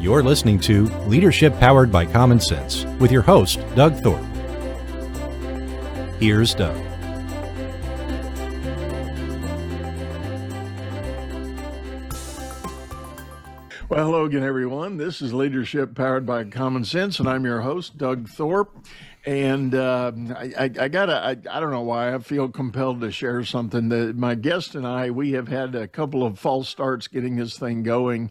You're listening to Leadership Powered by Common Sense with your host, Doug Thorpe. Here's Doug. Well, hello again, everyone. This is Leadership Powered by Common Sense, and I'm your host, Doug Thorpe. And uh, I, I, I, gotta, I, I don't know why I feel compelled to share something that my guest and I, we have had a couple of false starts getting this thing going.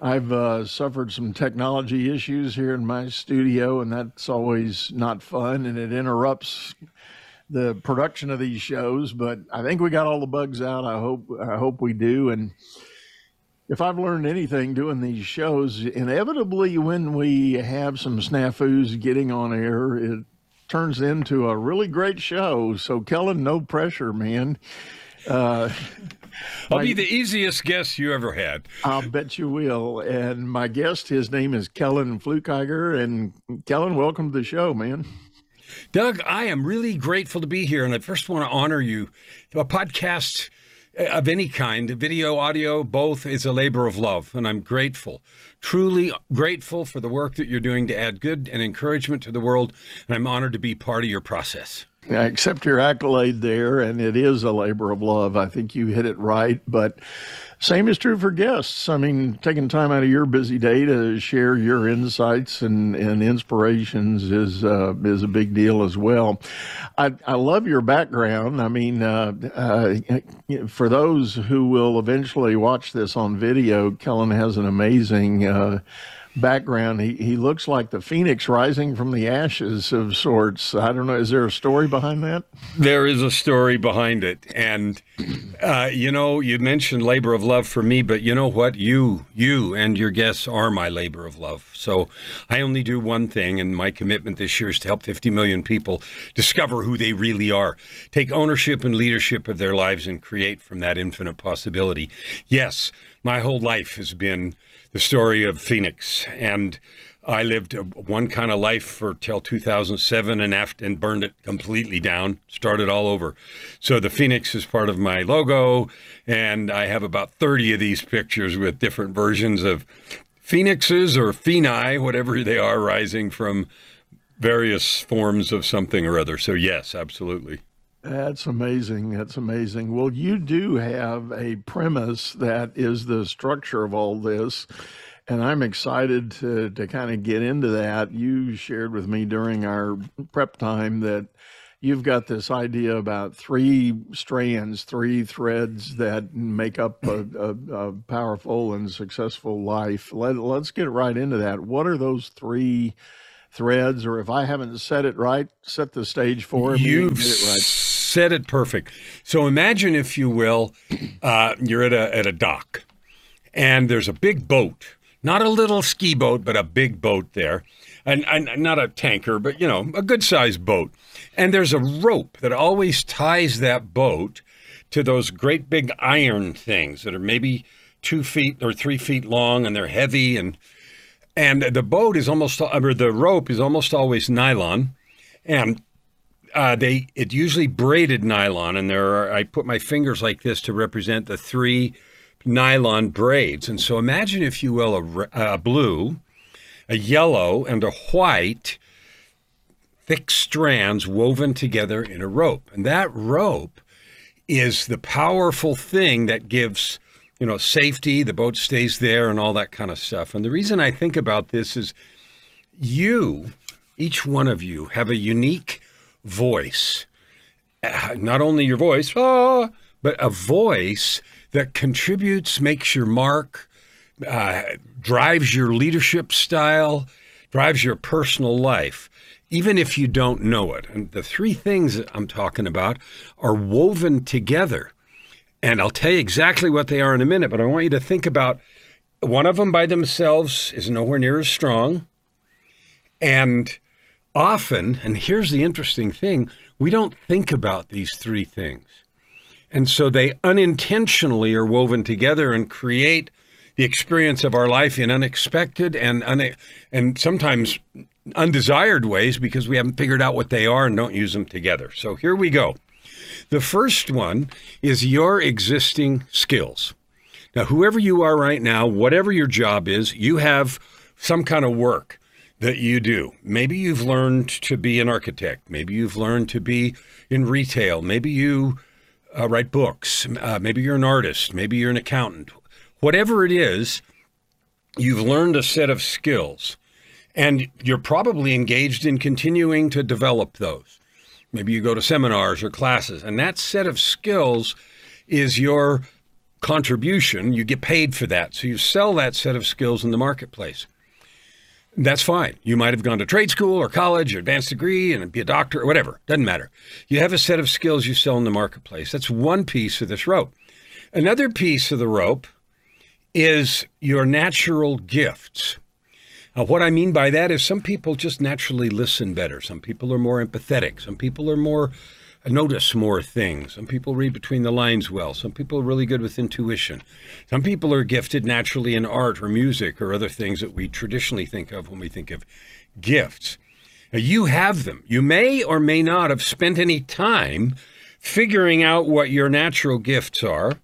I've uh, suffered some technology issues here in my studio, and that's always not fun, and it interrupts the production of these shows. But I think we got all the bugs out. I hope I hope we do. And if I've learned anything doing these shows, inevitably when we have some snafus getting on air, it turns into a really great show. So, Kellan, no pressure, man. Uh, I'll my, be the easiest guest you ever had. I'll bet you will. And my guest, his name is Kellan Fluckiger. And Kellan, welcome to the show, man. Doug, I am really grateful to be here. And I first want to honor you. A podcast of any kind, video, audio, both, is a labor of love. And I'm grateful, truly grateful for the work that you're doing to add good and encouragement to the world. And I'm honored to be part of your process. I accept your accolade there, and it is a labor of love. I think you hit it right. But same is true for guests. I mean, taking time out of your busy day to share your insights and, and inspirations is uh, is a big deal as well. I, I love your background. I mean, uh, uh, for those who will eventually watch this on video, Kellan has an amazing uh, background, he, he looks like the phoenix rising from the ashes of sorts. I don't know. Is there a story behind that? There is a story behind it. And, uh, you know, you mentioned labor of love for me, but you know what? You, you and your guests are my labor of love. So I only do one thing, and my commitment this year is to help 50 million people discover who they really are, take ownership and leadership of their lives, and create from that infinite possibility. Yes, my whole life has been the story of Phoenix. And I lived one kind of life for till 2007 and after, and burned it completely down, started all over. So the Phoenix is part of my logo, and I have about 30 of these pictures with different versions of phoenixes or pheni, whatever they are, rising from various forms of something or other. So yes, absolutely. That's amazing. That's amazing. Well, you do have a premise that is the structure of all this. And I'm excited to, to kind of get into that. You shared with me during our prep time that you've got this idea about three strands, three threads that make up a, a, a powerful and successful life. Let, let's get right into that. What are those three threads? Or if I haven't said it right, set the stage for me. You've it right said it perfect. So imagine, if you will, uh, you're at a at a dock, and there's a big boat, not a little ski boat, but a big boat there, and, and not a tanker, but you know, a good sized boat. And there's a rope that always ties that boat to those great big iron things that are maybe two feet or three feet long, and they're heavy and and the boat is almost or the rope is almost always nylon and uh, they it usually braided nylon, and there are I put my fingers like this to represent the three nylon braids. And so imagine, if you will, a, a blue, a yellow, and a white thick strands woven together in a rope, and that rope is the powerful thing that gives you know safety. The boat stays there, and all that kind of stuff. And the reason I think about this is you, each one of you, have a unique voice. Uh, not only your voice, ah, but a voice that contributes, makes your mark, uh, drives your leadership style, drives your personal life, even if you don't know it. And the three things I'm talking about are woven together. And I'll tell you exactly what they are in a minute, but I want you to think about one of them by themselves is nowhere near as strong. And often, and here's the interesting thing, we don't think about these three things. And so they unintentionally are woven together and create the experience of our life in unexpected and and sometimes undesired ways because we haven't figured out what they are and don't use them together. So here we go. The first one is your existing skills. Now, whoever you are right now, whatever your job is, you have some kind of work that you do. Maybe you've learned to be an architect. Maybe you've learned to be in retail. Maybe you uh, write books. Uh, maybe you're an artist. Maybe you're an accountant. Whatever it is, you've learned a set of skills and you're probably engaged in continuing to develop those. Maybe you go to seminars or classes, and that set of skills is your contribution. You get paid for that. So you sell that set of skills in the marketplace. That's fine. You might have gone to trade school or college or advanced degree and be a doctor or whatever. Doesn't matter. You have a set of skills you sell in the marketplace. That's one piece of this rope. Another piece of the rope is your natural gifts. Now, what I mean by that is some people just naturally listen better. Some people are more empathetic. Some people are more notice more things. Some people read between the lines well. Some people are really good with intuition. Some people are gifted naturally in art or music or other things that we traditionally think of when we think of gifts. Now, you have them. You may or may not have spent any time figuring out what your natural gifts are.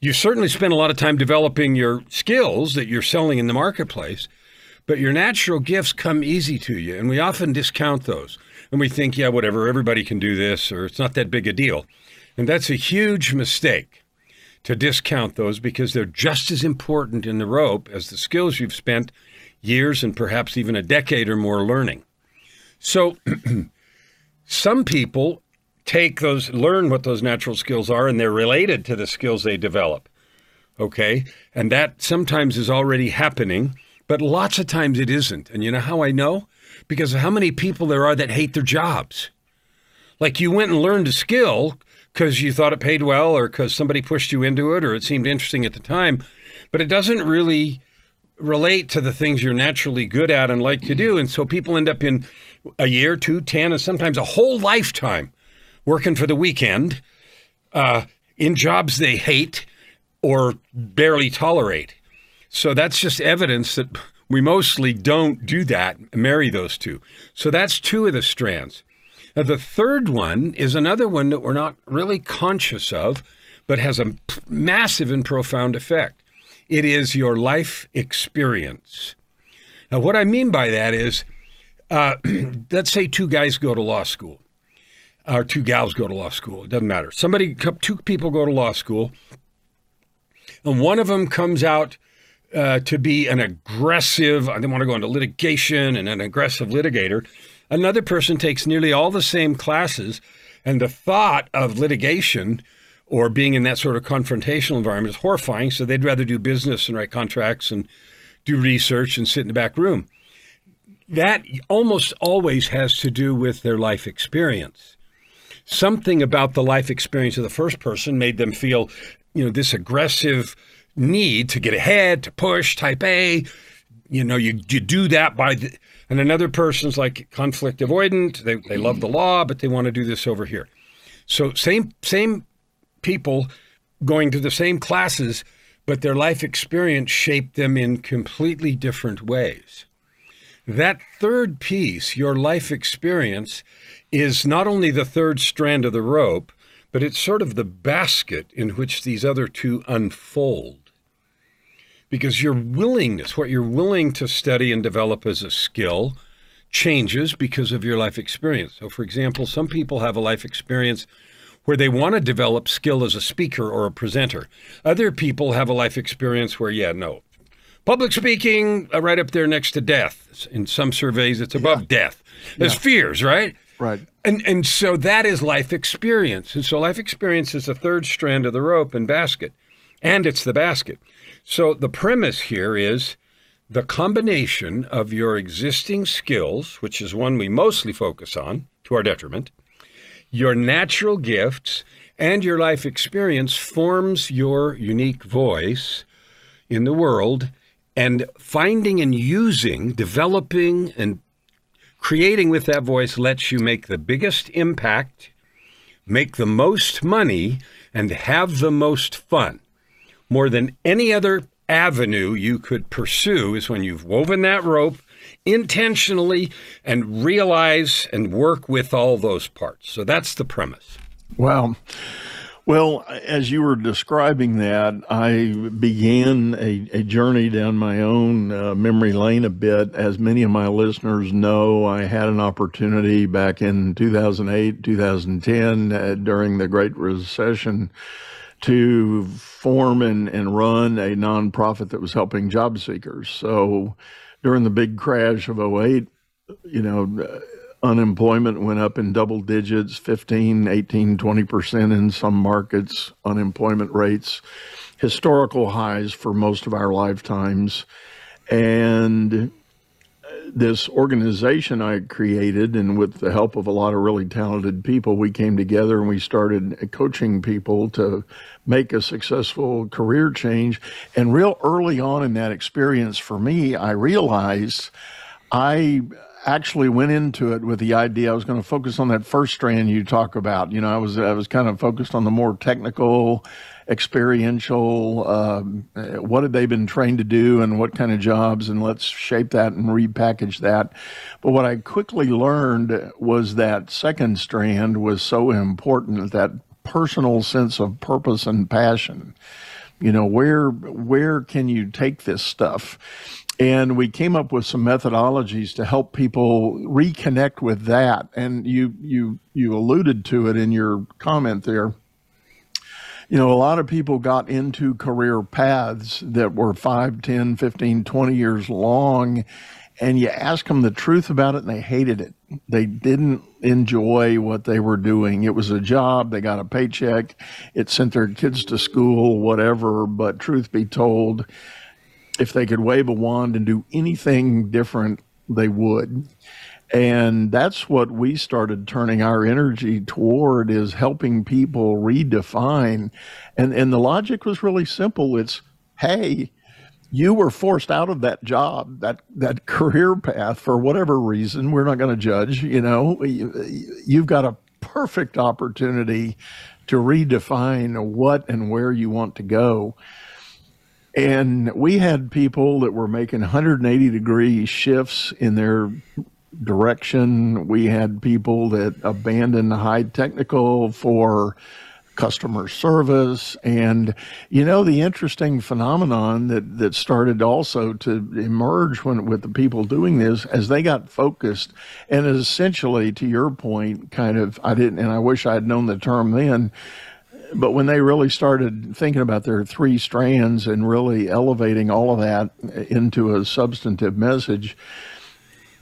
You certainly spent a lot of time developing your skills that you're selling in the marketplace, but your natural gifts come easy to you, and we often discount those and we think, yeah, whatever, everybody can do this, or it's not that big a deal. And that's a huge mistake to discount those because they're just as important in the rope as the skills you've spent years and perhaps even a decade or more learning. So some people take those, learn what those natural skills are, and they're related to the skills they develop. Okay. And that sometimes is already happening, but lots of times it isn't. And you know how I know? because of how many people there are that hate their jobs. Like you went and learned a skill because you thought it paid well or because somebody pushed you into it or it seemed interesting at the time, but it doesn't really relate to the things you're naturally good at and like to do. And so people end up in a year, two, ten, and sometimes a whole lifetime working for the weekend uh, in jobs they hate or barely tolerate. So that's just evidence that we mostly don't do that, marry those two. So that's two of the strands. Now, the third one is another one that we're not really conscious of, but has a massive and profound effect. It is your life experience. Now, what I mean by that is, uh, let's say two guys go to law school, or two gals go to law school. It doesn't matter. Somebody, two people go to law school, and one of them comes out uh, to be an aggressive, I want to go into litigation and an aggressive litigator. Another person takes nearly all the same classes, and the thought of litigation or being in that sort of confrontational environment is horrifying. So they'd rather do business and write contracts and do research and sit in the back room. That almost always has to do with their life experience. Something about the life experience of the first person made them feel, you know, this aggressive, need to get ahead, to push, type A. You know, you, you do that by the, and another person's like conflict avoidant. They, they love the law, but they want to do this over here. So same same people going to the same classes, but their life experience shaped them in completely different ways. That third piece, your life experience, is not only the third strand of the rope, but it's sort of the basket in which these other two unfold because your willingness, what you're willing to study and develop as a skill, changes because of your life experience. So, for example, some people have a life experience where they want to develop skill as a speaker or a presenter. Other people have a life experience where, yeah, no. Public speaking, uh, right up there next to death. In some surveys, it's above yeah. death. There's yeah. fears, right? Right. And and so that is life experience. And so life experience is the third strand of the rope and basket. And it's the basket. So the premise here is the combination of your existing skills, which is one we mostly focus on to our detriment, your natural gifts, and your life experience forms your unique voice in the world. And finding and using, developing, and creating with that voice lets you make the biggest impact, make the most money, and have the most fun more than any other avenue you could pursue is when you've woven that rope intentionally and realize and work with all those parts. So that's the premise. Well, Well, as you were describing that, I began a, a journey down my own uh, memory lane a bit. As many of my listeners know, I had an opportunity back in 2008, 2010, uh, during the Great Recession, to form and, and run a nonprofit that was helping job seekers. So during the big crash of 08, you know, uh, unemployment went up in double digits 15 18 20% in some markets unemployment rates historical highs for most of our lifetimes and this organization I created, and with the help of a lot of really talented people, we came together and we started coaching people to make a successful career change. And real early on in that experience for me, I realized I actually went into it with the idea I was going to focus on that first strand you talk about. You know, I was I was kind of focused on the more technical, experiential. Um, what had they been trained to do, and what kind of jobs, and let's shape that and repackage that. But what I quickly learned was that second strand was so important. That personal sense of purpose and passion. You know, where where can you take this stuff? and we came up with some methodologies to help people reconnect with that and you you you alluded to it in your comment there you know a lot of people got into career paths that were 5 10 15 20 years long and you ask them the truth about it and they hated it. They didn't enjoy what they were doing. It was a job. They got a paycheck. It sent their kids to school whatever but truth be told if they could wave a wand and do anything different, they would. And that's what we started turning our energy toward is helping people redefine. And and the logic was really simple. It's hey, you were forced out of that job, that that career path for whatever reason. We're not going to judge, you know. You've got a perfect opportunity to redefine what and where you want to go. And we had people that were making 180 degree shifts in their direction. We had people that abandoned high technical for customer service. And, you know, the interesting phenomenon that, that started also to emerge when, with the people doing this as they got focused and essentially, to your point, kind of, I didn't, and I wish I had known the term then, but when they really started thinking about their three strands and really elevating all of that into a substantive message,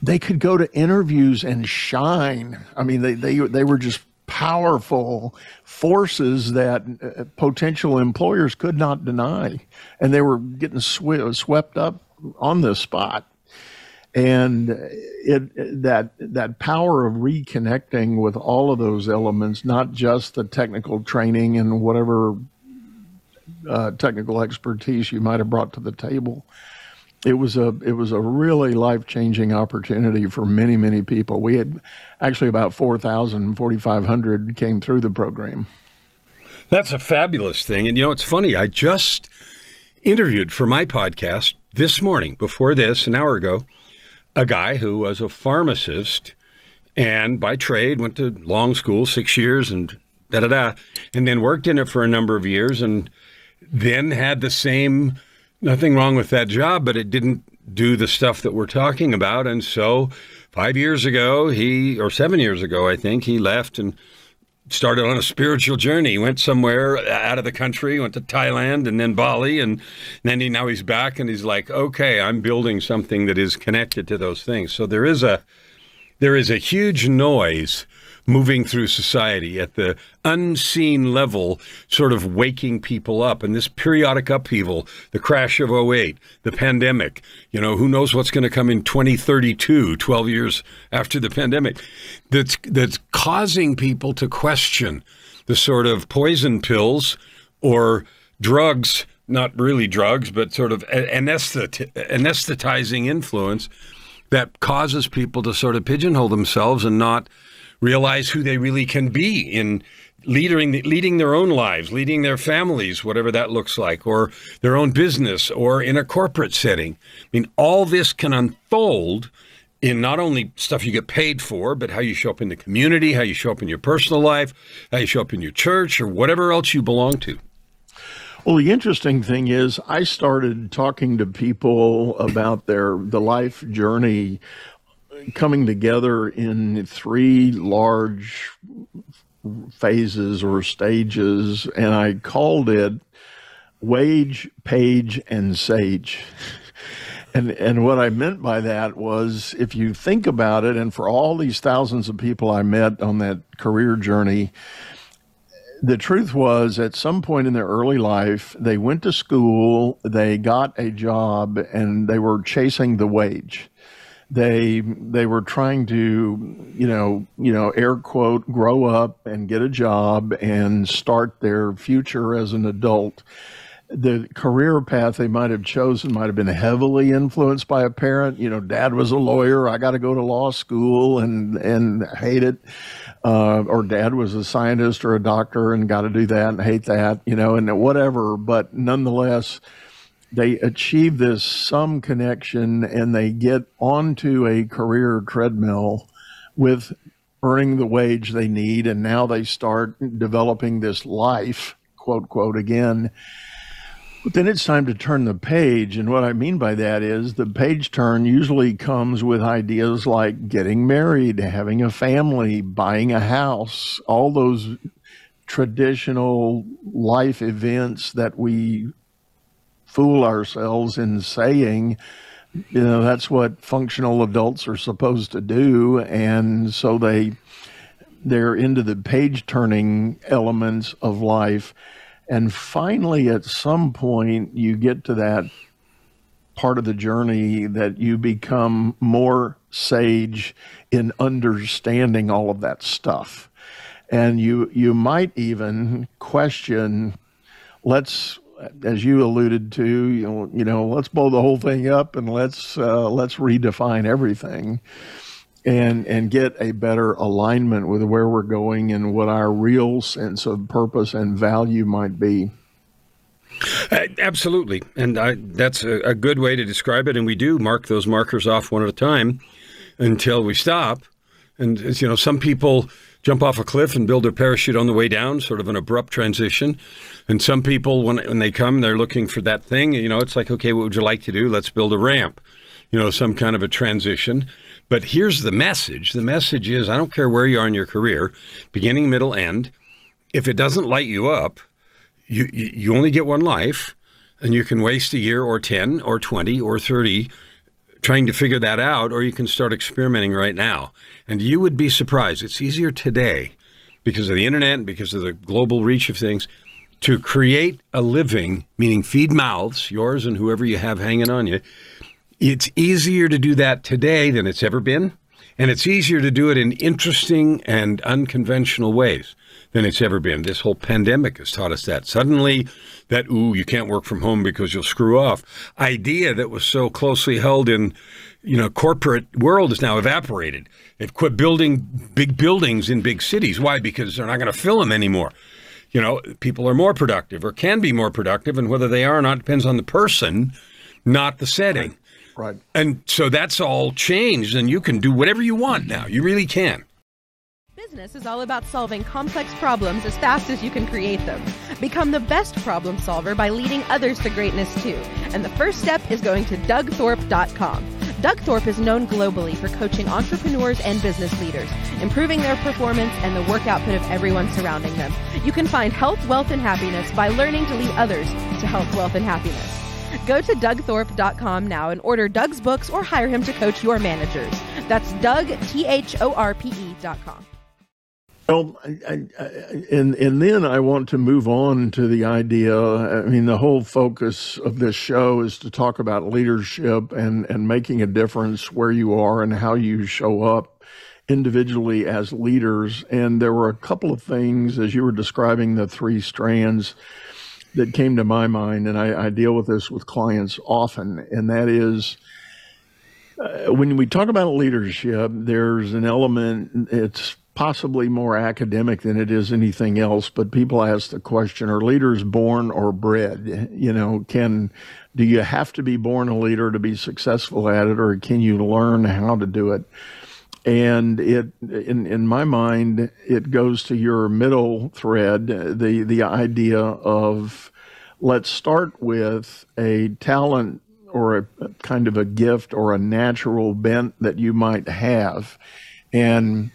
they could go to interviews and shine. I mean, they they they were just powerful forces that uh, potential employers could not deny, and they were getting sw- swept up on the spot and it that that power of reconnecting with all of those elements, not just the technical training and whatever uh, technical expertise you might have brought to the table. It was a it was a really life changing opportunity for many many people. We had actually about 4,000, 4,500 came through the program. That's a fabulous thing, and you know it's funny. I just interviewed for my podcast this morning. Before this, an hour ago a guy who was a pharmacist and by trade went to long school, six years, and da da da, and then worked in it for a number of years, and then had the same. Nothing wrong with that job, but it didn't do the stuff that we're talking about, and so five years ago, he or seven years ago, I think, he left and started on a spiritual journey. He went somewhere out of the country, went to Thailand and then Bali, and then he now he's back and he's like, okay, I'm building something that is connected to those things. So there is a there is a huge noise moving through society at the unseen level, sort of waking people up. And this periodic upheaval, the crash of 08, the pandemic, you know, who knows what's going to come in 2032, 12 years after the pandemic, that's, that's causing people to question the sort of poison pills or drugs, not really drugs, but sort of anesthetizing influence that causes people to sort of pigeonhole themselves and not realize who they really can be in leading leading their own lives, leading their families, whatever that looks like, or their own business, or in a corporate setting. I mean, all this can unfold in not only stuff you get paid for, but how you show up in the community, how you show up in your personal life, how you show up in your church, or whatever else you belong to. Well, the interesting thing is, I started talking to people about their the life journey coming together in three large phases or stages, and I called it Wage, Page, and Sage. And and what I meant by that was if you think about it, and for all these thousands of people I met on that career journey, the truth was at some point in their early life, they went to school, they got a job, and they were chasing the wage. They they were trying to, you know, you know, air quote, grow up and get a job and start their future as an adult the career path they might have chosen might have been heavily influenced by a parent. You know, dad was a lawyer. I got to go to law school and and hate it. Uh, or dad was a scientist or a doctor and got to do that and hate that. You know, and whatever. But nonetheless, they achieve this some connection and they get onto a career treadmill with earning the wage they need, and now they start developing this life, quote quote again but then it's time to turn the page. And what I mean by that is the page turn usually comes with ideas like getting married, having a family, buying a house, all those traditional life events that we fool ourselves in saying. You know, that's what functional adults are supposed to do. And so they they're into the page turning elements of life and finally, at some point, you get to that part of the journey that you become more sage in understanding all of that stuff. And you, you might even question, let's, as you alluded to, you know, you know let's blow the whole thing up and let's, uh, let's redefine everything and and get a better alignment with where we're going and what our real sense of purpose and value might be. Uh, absolutely, and I, that's a, a, good way to describe it. And we do mark those markers off one at a time until we stop. And you know, some people jump off a cliff and build their parachute on the way down, sort of an abrupt transition. And some people, when when they come, they're looking for that thing. You know, it's like, okay, what would you like to do? Let's build a ramp. You know, some kind of a transition. But here's the message the message is I don't care where you are in your career, beginning, middle, end, if it doesn't light you up, you, you only get one life, and you can waste a year or 10 or 20 or 30 trying to figure that out, or you can start experimenting right now. And you would be surprised. It's easier today because of the internet and because of the global reach of things to create a living, meaning feed mouths, yours and whoever you have hanging on you, it's easier to do that today than it's ever been. And it's easier to do it in interesting and unconventional ways than it's ever been. This whole pandemic has taught us that. Suddenly, that, ooh, you can't work from home because you'll screw off idea that was so closely held in, you know, corporate world is now evaporated. They've quit building big buildings in big cities. Why? Because they're not going to fill them anymore. You know, people are more productive or can be more productive, and whether they are or not depends on the person, not the setting. Right. And so that's all changed, and you can do whatever you want now. You really can. Business is all about solving complex problems as fast as you can create them. Become the best problem solver by leading others to greatness too. And the first step is going to dougthorpe.com. Doug Thorpe is known globally for coaching entrepreneurs and business leaders, improving their performance and the work output of everyone surrounding them. You can find health, wealth, and happiness by learning to lead others to health, wealth, and happiness. Go to dougthorpe.com now and order Doug's books or hire him to coach your managers. That's Doug, T H O R P E.com. Well, I, I, and and then I want to move on to the idea. I mean, the whole focus of this show is to talk about leadership and and making a difference where you are and how you show up individually as leaders. And there were a couple of things as you were describing the three strands that came to my mind, and I, I deal with this with clients often, and that is uh, when we talk about leadership, there's an element, it's possibly more academic than it is anything else, but people ask the question, are leaders born or bred? You know, can, do you have to be born a leader to be successful at it or can you learn how to do it? And it, in, in my mind, it goes to your middle thread, the, the idea of let's start with a talent or a kind of a gift or a natural bent that you might have. And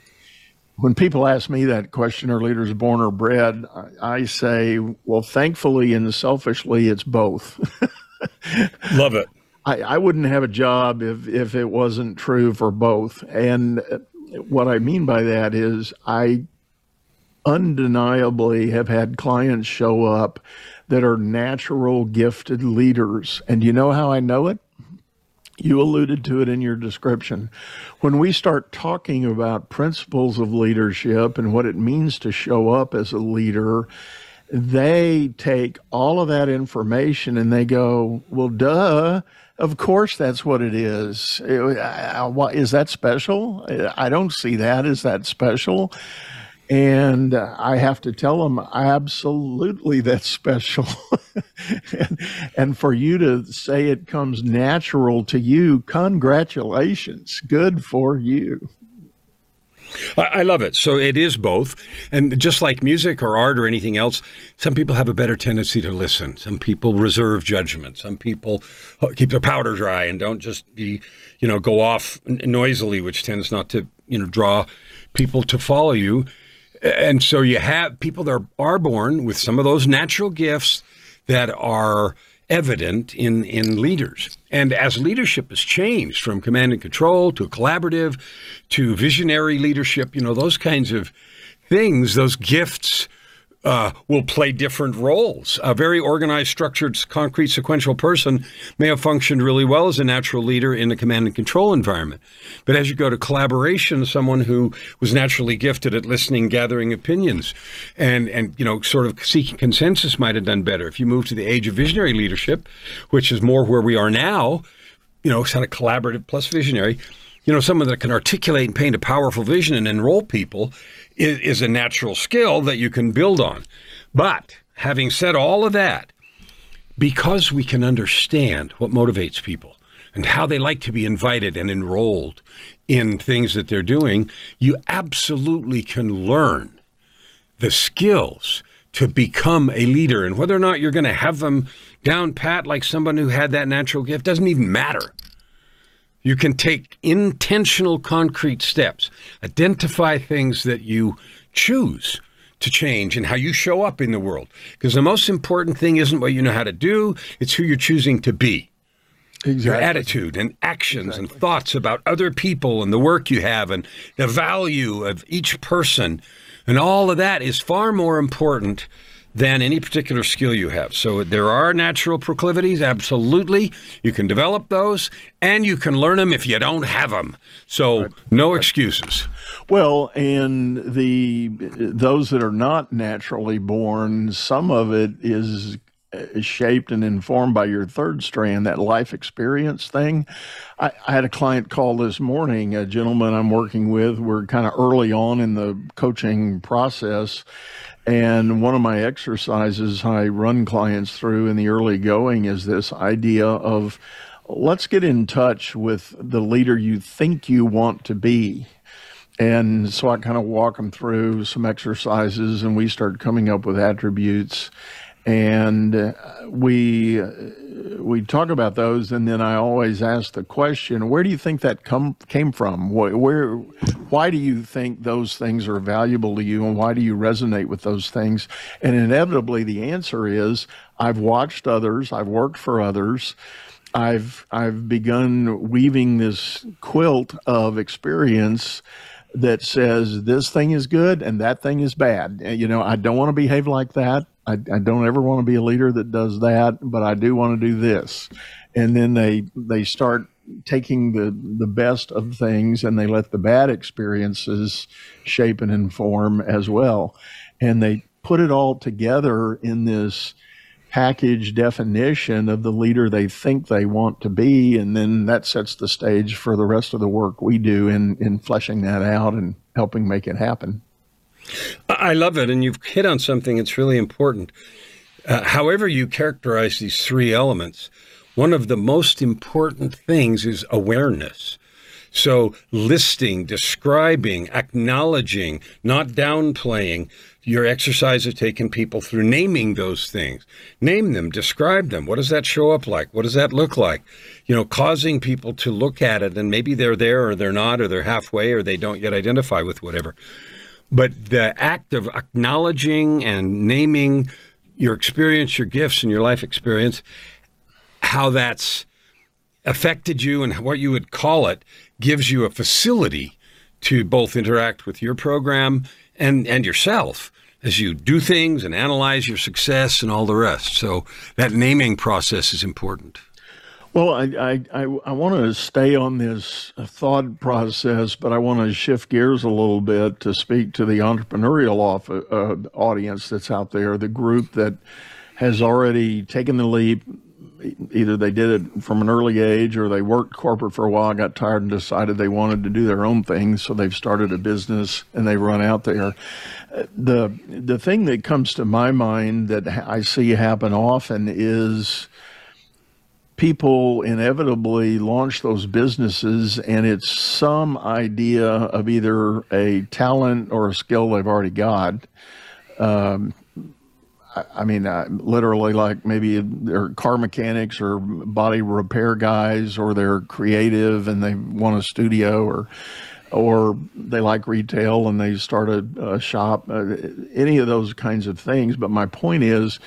when people ask me that question, are leaders born or bred? I say, well, thankfully and selfishly, it's both. Love it. I, I wouldn't have a job if, if it wasn't true for both. And what I mean by that is I undeniably have had clients show up that are natural gifted leaders. And you know how I know it? You alluded to it in your description. When we start talking about principles of leadership and what it means to show up as a leader, they take all of that information and they go, well, duh. Of course, that's what it is. Uh, is that special? I don't see that. Is that special? And I have to tell them, absolutely, that's special. and, and, for you to say it comes natural to you, congratulations. Good for you. I love it. So it is both. And just like music or art or anything else, some people have a better tendency to listen. Some people reserve judgment. Some people keep their powder dry and don't just be, you know, go off noisily, which tends not to, you know, draw people to follow you. And so you have people that are born with some of those natural gifts that are evident in, in leaders. And as leadership has changed from command and control to collaborative to visionary leadership, you know, those kinds of things, those gifts uh, will play different roles. A very organized, structured, concrete, sequential person may have functioned really well as a natural leader in a command and control environment. But as you go to collaboration, someone who was naturally gifted at listening, gathering opinions, and and you know, sort of seeking consensus might have done better. If you move to the age of visionary leadership, which is more where we are now, you know, kind of collaborative plus visionary you know, someone that can articulate and paint a powerful vision and enroll people is, is a natural skill that you can build on. But having said all of that, because we can understand what motivates people and how they like to be invited and enrolled in things that they're doing, you absolutely can learn the skills to become a leader. And whether or not you're going to have them down pat like someone who had that natural gift doesn't even matter. You can take intentional, concrete steps, identify things that you choose to change and how you show up in the world. Because the most important thing isn't what you know how to do, it's who you're choosing to be. Exactly. Your attitude and actions exactly. and thoughts about other people and the work you have and the value of each person. And all of that is far more important than any particular skill you have. So there are natural proclivities, absolutely. You can develop those, and you can learn them if you don't have them. So no excuses. Well, and the those that are not naturally born, some of it is is shaped and informed by your third strand, that life experience thing. I, I, had a client call this morning, a gentleman I'm working with. We're kind of early on in the coaching process, and one of my exercises I run clients through in the early going is this idea of let's get in touch with the leader you think you want to be. And so I kind of walk them through some exercises and we start coming up with attributes and uh, we we talk about those and then I always ask the question where do you think that come came from? Where why do you think those things are valuable to you and why do you resonate with those things? And inevitably the answer is I've watched others I've worked for others I've I've begun weaving this quilt of experience that says this thing is good and that thing is bad. Eh, you know, I don't want to behave like that. I, I don't ever want to be a leader that does that, but I do want to do this. And then they they start taking the the best of things and they let the bad experiences shape and inform as well. And they put it all together in this package definition of the leader they think they want to be and then that sets the stage for the rest of the work we do in in fleshing that out and helping make it happen. I love it. And you've hit on something that's really important. Uh, however, you characterize these three elements, one of the most important things is awareness. So, listing, describing, acknowledging, not downplaying. Your exercise of taking people through naming those things. Name them, describe them. What does that show up like? What does that look like? You know, causing people to look at it and maybe they're there or they're not or they're halfway or they don't yet identify with whatever. But the act of acknowledging and naming your experience, your gifts, and your life experience, how that's affected you and what you would call it gives you a facility to both interact with your program and, and yourself as you do things and analyze your success and all the rest. So that naming process is important. Well, I, I, I, I want to stay on this thought process, but I want to shift gears a little bit to speak to the entrepreneurial off, uh, audience that's out there, the group that has already taken the leap. Either they did it from an early age or they worked corporate for a while, got tired, and decided they wanted to do their own thing. So they've started a business and they run out there. The, the thing that comes to my mind that I see happen often is people inevitably launch those businesses and it's some idea of either a talent or a skill they've already got. Um, I, mean, uh, literally, like maybe they're car mechanics or body repair guys, or they're creative and they want a studio, or or they like retail and they start a, a shop. Uh, any of those kinds of things. But my point is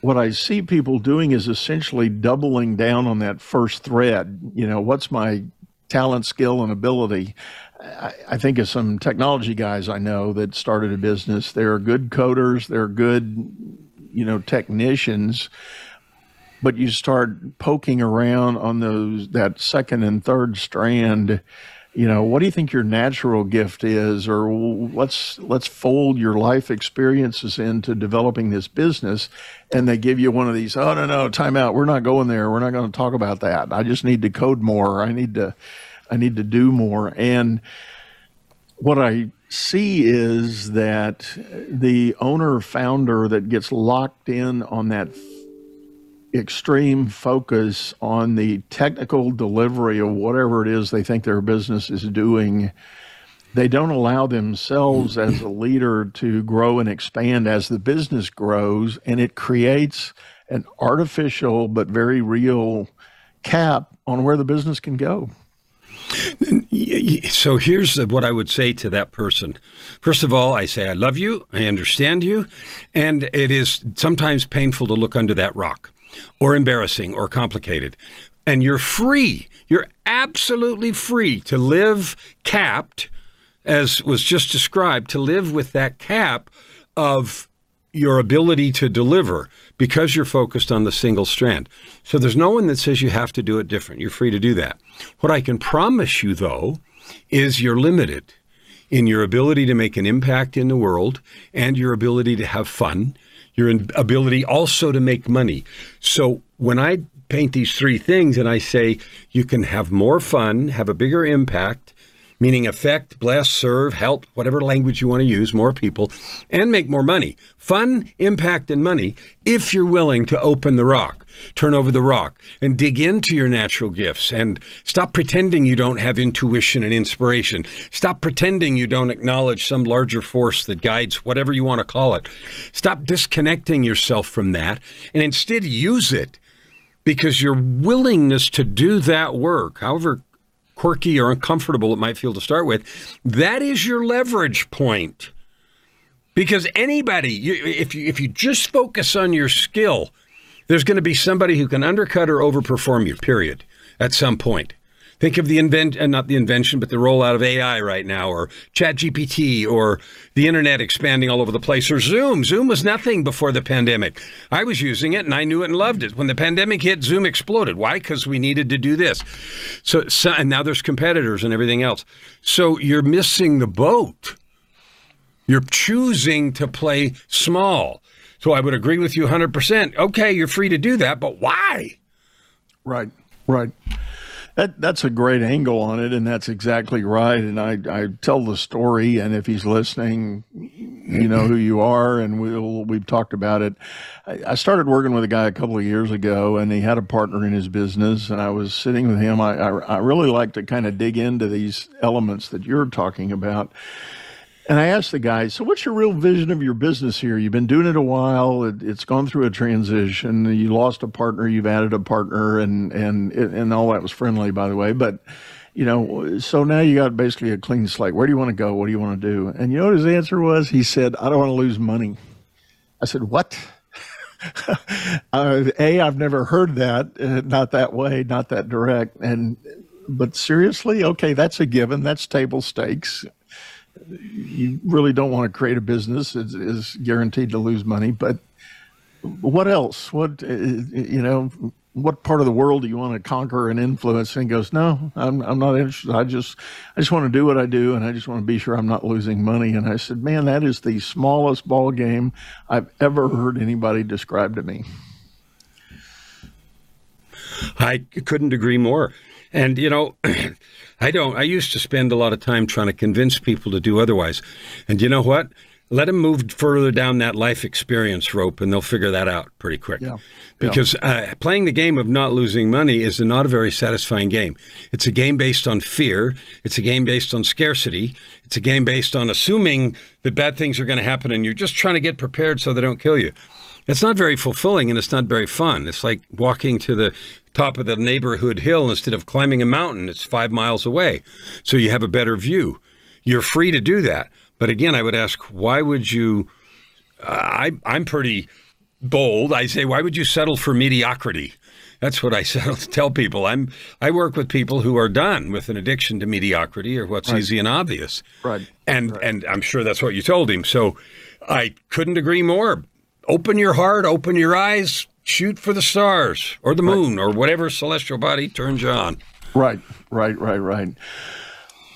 what I see people doing is essentially doubling down on that first thread. You know, what's my talent, skill, and ability? I, think of some technology guys I know that started a business. They're good coders, they're good, you know, technicians. But you start poking around on those that second and third strand you know what do you think your natural gift is? Or let's let's fold your life experiences into developing this business and they give you one of these oh no no time out. We're not going there. We're not going to talk about that. I just need to code more. I need to i need to do more and what i see is that the owner founder that gets locked in on that extreme focus on the technical delivery of whatever it is they think their business is doing. They don't allow themselves as a leader to grow and expand as the business grows, and it creates an artificial but very real cap on where the business can go. So here's what I would say to that person. First of all, I say, I love you, I understand you, and it is sometimes painful to look under that rock or embarrassing or complicated. And you're free. You're absolutely free to live capped, as was just described, to live with that cap of your ability to deliver because you're focused on the single strand. So there's no one that says you have to do it different. You're free to do that. What I can promise you, though, is you're limited in your ability to make an impact in the world and your ability to have fun your ability also to make money. So when I paint these three things and I say you can have more fun, have a bigger impact, meaning affect, bless, serve, help, whatever language you want to use, more people, and make more money. Fun, impact, and money if you're willing to open the rock, turn over the rock, and dig into your natural gifts and stop pretending you don't have intuition and inspiration. Stop pretending you don't acknowledge some larger force that guides whatever you want to call it. Stop disconnecting yourself from that and instead use it because your willingness to do that work, however quirky or uncomfortable it might feel to start with, that is your leverage point. Because anybody, if you if you just focus on your skill, there's going to be somebody who can undercut or overperform you. Period. At some point. Think of the invent, uh, not the invention, but the rollout of AI right now, or ChatGPT, or the internet expanding all over the place, or Zoom. Zoom was nothing before the pandemic. I was using it and I knew it and loved it. When the pandemic hit, Zoom exploded. Why? Because we needed to do this. So, so, and now there's competitors and everything else. So you're missing the boat. You're choosing to play small. So I would agree with you 100%. Okay, you're free to do that, but why? Right, right. That, that's a great angle on it, and that's exactly right. And I, I tell the story, and if he's listening, you know who you are, and we'll we've talked about it. I, I started working with a guy a couple of years ago, and he had a partner in his business, and I was sitting with him. I, I, I really like to kind of dig into these elements that you're talking about. And I asked the guy, so what's your real vision of your business here? You've been doing it a while. It, has gone through a transition. You lost a partner. You've added a partner, and and and all that was friendly, by the way. But you know, so now you got basically a clean slate. Where do you want to go? What do you want to do? And you know what his answer was? He said, I don't want to lose money. I said, what? uh, a, I've never heard that, uh, not that way, not that direct. And but seriously, okay, that's a given. That's table stakes you really don't want to create a business is, is guaranteed to lose money. But what else? What uh, you know? What part of the world do you want to conquer and influence? And goes, no, I'm, I'm not interested. I just, I just want to do what I do, and I just want to be sure I'm not losing money. And I said, man, that is the smallest ball game I've ever heard anybody describe to me. I couldn't agree more. And you know, I don't. I used to spend a lot of time trying to convince people to do otherwise. And you know what? Let them move further down that life experience rope, and they'll figure that out pretty quick. Yeah. Because uh, playing the game of not losing money is not a very satisfying game. It's a game based on fear. It's a game based on scarcity. It's a game based on assuming that bad things are going to happen, and you're just trying to get prepared so they don't kill you. It's not very fulfilling and it's not very fun. It's like walking to the top of the neighborhood hill instead of climbing a mountain. It's five miles away. So you have a better view. You're free to do that. But again, I would ask, why would you? Uh, I, I'm pretty bold. I say, why would you settle for mediocrity? That's what I tell people. I'm I work with people who are done with an addiction to mediocrity or what's right. easy and obvious. Right. And right. and I'm sure that's what you told him. So I couldn't agree more open your heart, open your eyes, shoot for the stars or the moon right. or whatever celestial body turns you on. Right, right, right, right.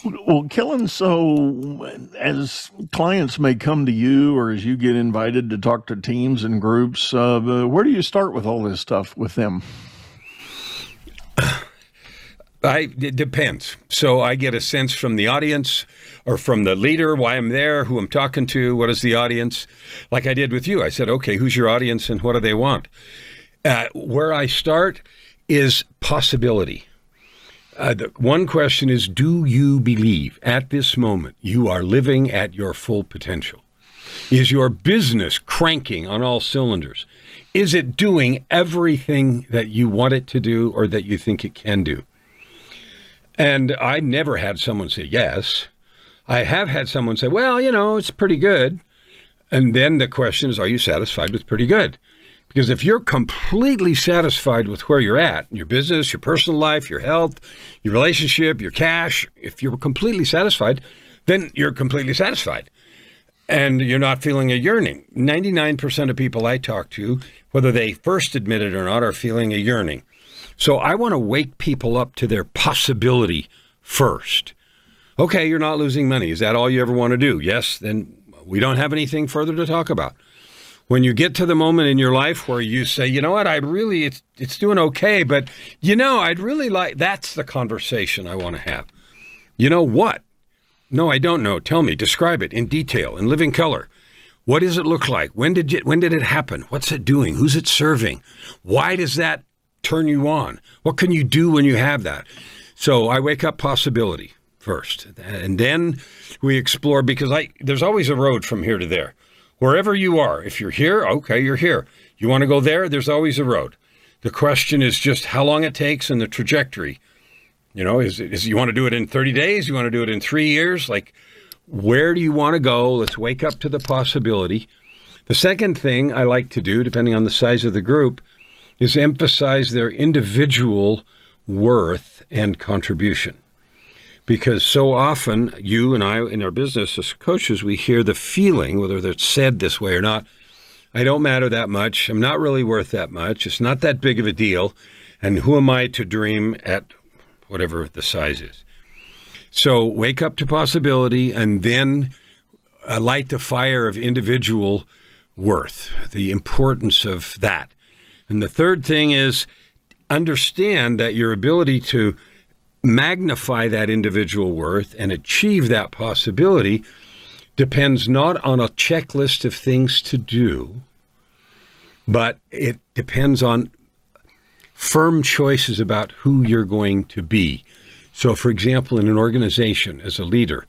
Well, Kellan, so as clients may come to you or as you get invited to talk to teams and groups, uh, where do you start with all this stuff with them? I, it depends. So I get a sense from the audience or from the leader why I'm there, who I'm talking to, what is the audience. Like I did with you, I said, okay, who's your audience and what do they want? Uh, where I start is possibility. Uh, the one question is Do you believe at this moment you are living at your full potential? Is your business cranking on all cylinders? Is it doing everything that you want it to do or that you think it can do? And I never had someone say yes. I have had someone say, well, you know, it's pretty good. And then the question is, are you satisfied with pretty good? Because if you're completely satisfied with where you're at, your business, your personal life, your health, your relationship, your cash, if you're completely satisfied, then you're completely satisfied. And you're not feeling a yearning. 99% of people I talk to, whether they first admit it or not, are feeling a yearning. So I want to wake people up to their possibility first. Okay, you're not losing money. Is that all you ever want to do? Yes, then we don't have anything further to talk about. When you get to the moment in your life where you say, you know what, I really, it's, it's doing okay, but you know, I'd really like, that's the conversation I want to have. You know what? No, I don't know. Tell me, describe it in detail, in living color. What does it look like? When did it, when did it happen? What's it doing? Who's it serving? Why does that turn you on? What can you do when you have that? So I wake up possibility first, and then we explore because I there's always a road from here to there. Wherever you are, if you're here, okay, you're here. You want to go there, there's always a road. The question is just how long it takes and the trajectory. You know, is, is you want to do it in 30 days? You want to do it in three years? Like, where do you want to go? Let's wake up to the possibility. The second thing I like to do, depending on the size of the group, is emphasize their individual worth and contribution. Because so often, you and I in our business as coaches, we hear the feeling, whether it's said this way or not, I don't matter that much. I'm not really worth that much. It's not that big of a deal. And who am I to dream at whatever the size is? So wake up to possibility and then uh, light the fire of individual worth, the importance of that. And the third thing is understand that your ability to magnify that individual worth and achieve that possibility depends not on a checklist of things to do, but it depends on firm choices about who you're going to be. So, for example, in an organization as a leader,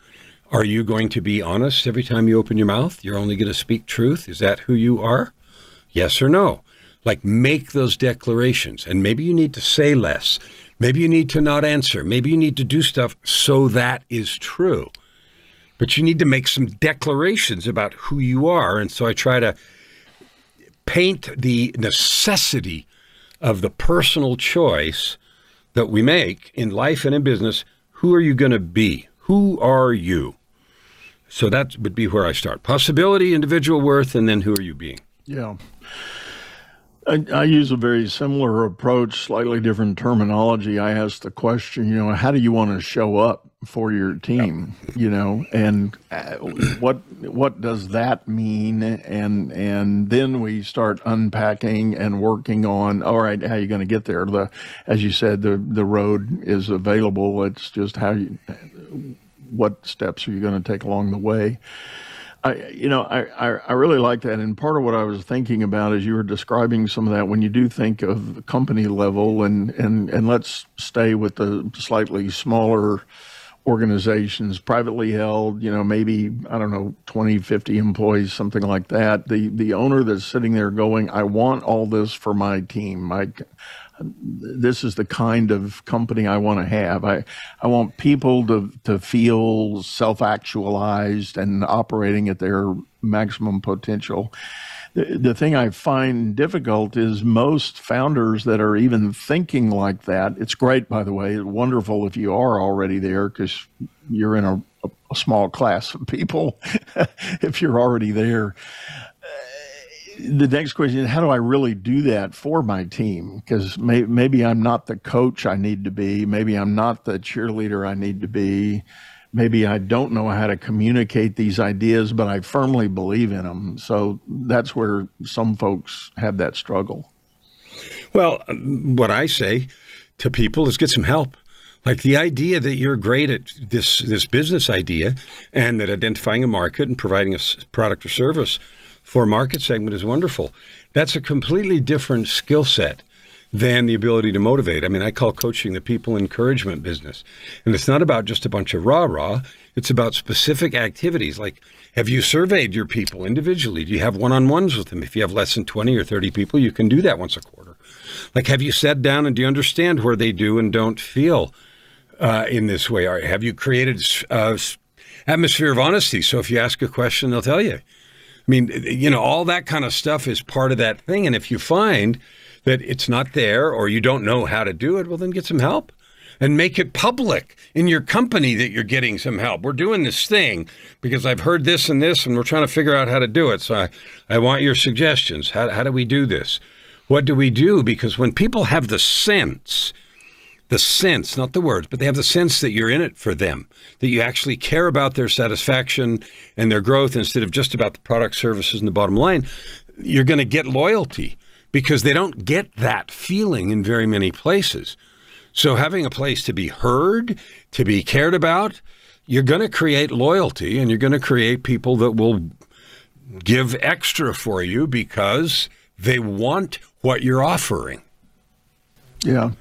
are you going to be honest every time you open your mouth? You're only going to speak truth? Is that who you are? Yes or no? Like, make those declarations. And maybe you need to say less. Maybe you need to not answer. Maybe you need to do stuff so that is true. But you need to make some declarations about who you are. And so I try to paint the necessity of the personal choice that we make in life and in business. Who are you going to be? Who are you? So that would be where I start. Possibility, individual worth, and then who are you being? Yeah. I, I, use a very similar approach, slightly different terminology. I ask the question, you know, how do you want to show up for your team? Yep. You know, and uh, what what does that mean? And and then we start unpacking and working on. All right, how are you going to get there? The as you said, the the road is available. It's just how you what steps are you going to take along the way? I, you know, I, I, I, really like that. And part of what I was thinking about as you were describing some of that, when you do think of company level, and, and, and let's stay with the slightly smaller organizations, privately held, you know, maybe, I don't know, 20, 50 employees, something like that. The, the owner that's sitting there going, I want all this for my team. My, this is the kind of company I want to have. I, I want people to, to feel self actualized and operating at their maximum potential. The, the thing I find difficult is most founders that are even thinking like that. It's great, by the way. Wonderful if you are already there because you're in a, a, a small class of people if you're already there the next question is how do I really do that for my team? Because may, maybe I'm not the coach I need to be. Maybe I'm not the cheerleader I need to be. Maybe I don't know how to communicate these ideas, but I firmly believe in them. So that's where some folks have that struggle. Well, what I say to people is get some help. Like the idea that you're great at this this business idea, and that identifying a market and providing a product or service for market segment is wonderful. That's a completely different skill set than the ability to motivate. I mean, I call coaching the people encouragement business. And it's not about just a bunch of rah rah, it's about specific activities. Like, have you surveyed your people individually? Do you have one on ones with them? If you have less than 20 or 30 people, you can do that once a quarter. Like, have you sat down and do you understand where they do and don't feel uh, in this way? Or have you created uh, atmosphere of honesty? So if you ask a question, they'll tell you. I mean, you know, all that kind of stuff is part of that thing. And if you find that it's not there or you don't know how to do it, well, then get some help and make it public in your company that you're getting some help. We're doing this thing because I've heard this and this, and we're trying to figure out how to do it. So I, I want your suggestions. How, how do we do this? What do we do? Because when people have the sense the sense, not the words, but they have the sense that you're in it for them, that you actually care about their satisfaction and their growth instead of just about the product, services, and the bottom line, you're going to get loyalty because they don't get that feeling in very many places. So having a place to be heard, to be cared about, you're going to create loyalty and you're going to create people that will give extra for you because they want what you're offering. Yeah.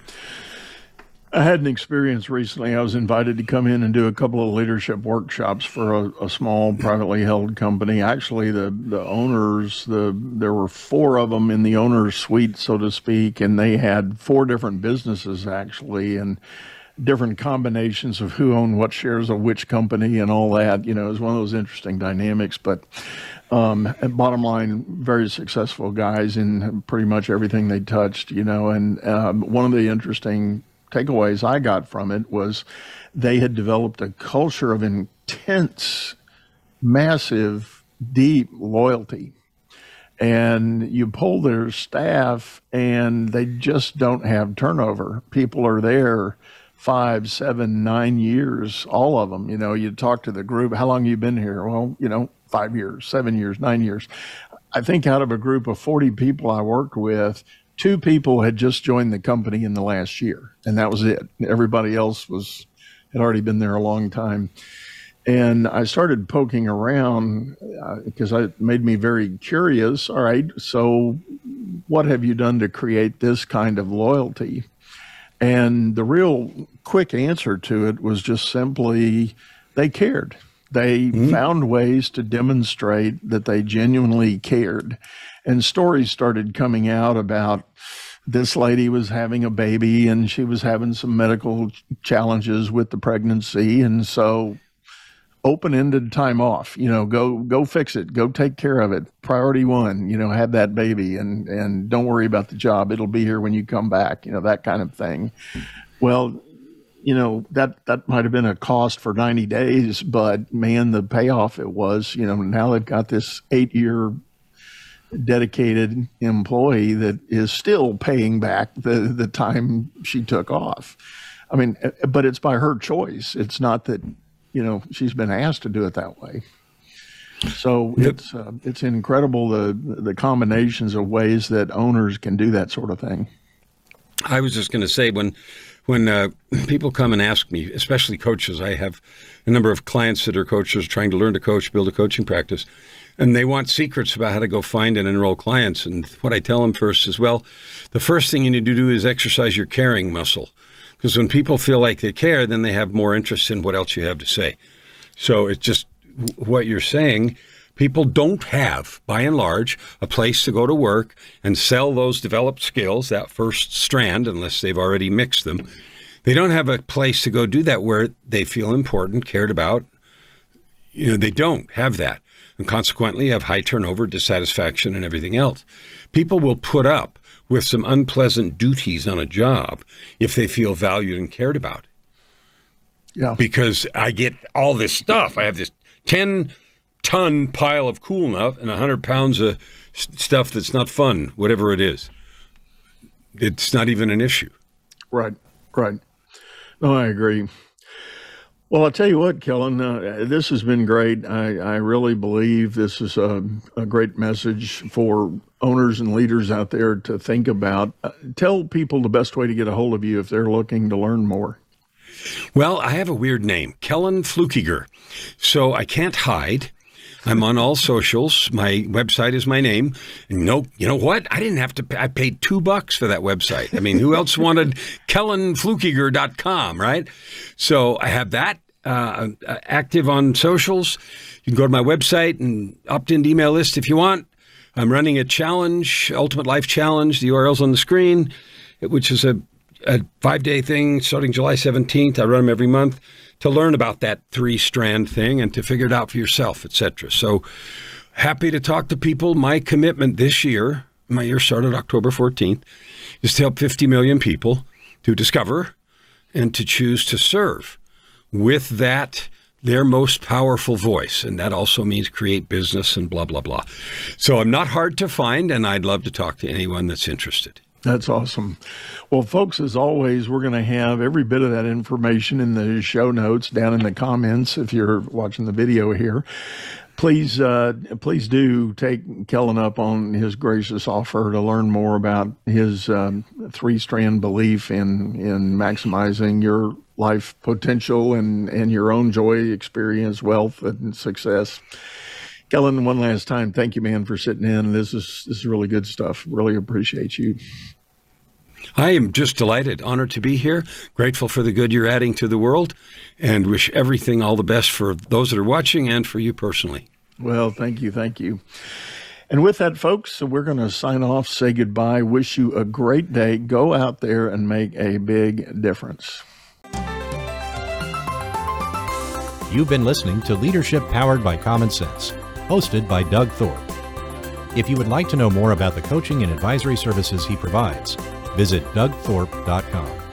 I had an experience recently. I was invited to come in and do a couple of leadership workshops for a, a, small privately held company. Actually, the the owners, the there were four of them in the owner's suite, so to speak, and they had four different businesses actually, and different combinations of who owned what shares of which company and all that. You know, it was one of those interesting dynamics, but. Um, bottom line, very successful guys in pretty much everything they touched, you know. And um, one of the interesting takeaways I got from it was they had developed a culture of intense, massive, deep loyalty. And you pull their staff, and they just don't have turnover. People are there five, seven, nine years, all of them. You know, you talk to the group, how long you been here? Well, you know, five years, seven years, nine years. I think out of a group of 40 people I worked with, two people had just joined the company in the last year, and that was it. Everybody else was had already been there a long time. And I started poking around because uh, it made me very curious. All right, so what have you done to create this kind of loyalty? And the real quick answer to it was just simply they cared. They mm-hmm. found ways to demonstrate that they genuinely cared. And stories started coming out about this lady was having a baby and she was having some medical challenges with the pregnancy. And so open-ended time off you know go go fix it go take care of it. Priority one you know have that baby and and don't worry about the job. It'll be here when you come back you know that kind of thing. Well you know that that might have been a cost for 90 days but man the payoff it was you know now they've got this 8 year dedicated employee that is still paying back the the time she took off i mean but it's by her choice it's not that you know she's been asked to do it that way. So yep. it's uh, it's incredible the the combinations of ways that owners can do that sort of thing. I was just going to say when when uh, people come and ask me, especially coaches, I have a number of clients that are coaches trying to learn to coach, build a coaching practice, and they want secrets about how to go find and enroll clients. And what I tell them first is, well, the first thing you need to do is exercise your caring muscle. Because when people feel like they care, then they have more interest in what else you have to say. So it's just what you're saying. People don't have, by and large, a place to go to work and sell those developed skills, that first strand, unless they've already mixed them. They don't have a place to go do that where they feel important, cared about. You know, they don't have that. And consequently, have high turnover, dissatisfaction, and everything else. People will put up with some unpleasant duties on a job if they feel valued and cared about. Yeah. Because I get all this stuff. I have this 10 ton pile of cool enough and 100 pounds of stuff that's not fun, whatever it is. It's not even an issue. Right, right. No, I agree. Well, I'll tell you what, Kellan, uh, this has been great. I, I really believe this is a, a, great message for owners and leaders out there to think about. Uh, tell people the best way to get a hold of you if they're looking to learn more. Well, I have a weird name, Kellan Fluckiger. So I can't hide. I'm on all socials. My website is my name. No, you know what? I didn't have to. Pay, I paid two bucks for that website. I mean, who else wanted KellanFluckiger.com, right? So I have that uh, active on socials. You can go to my website and opt into email list if you want. I'm running a challenge, Ultimate Life Challenge. The URL's on the screen, which is a, a five day thing starting July 17th. I run them every month to learn about that three strand thing and to figure it out for yourself, etc. So happy to talk to people. My commitment this year, my year started October 14th, is to help 50 million people to discover and to choose to serve with that their most powerful voice. And that also means create business and blah, blah, blah. So I'm not hard to find, and I'd love to talk to anyone that's interested. That's awesome. Well, folks, as always, we're going to have every bit of that information in the show notes down in the comments if you're watching the video here. Please, uh, please do take Kellan up on his gracious offer to learn more about his um, three-strand belief in in maximizing your life potential and and your own joy, experience, wealth, and success. Kellan, one last time, thank you, man, for sitting in. This is this is really good stuff. Really appreciate you. I am just delighted, honored to be here, grateful for the good you're adding to the world, and wish everything all the best for those that are watching and for you personally. Well, thank you. Thank you. And with that, folks, we're going to sign off, say goodbye, wish you a great day. Go out there and make a big difference. You've been listening to Leadership Powered by Common Sense, hosted by Doug Thorpe. If you would like to know more about the coaching and advisory services he provides, visit dougthorpe.com.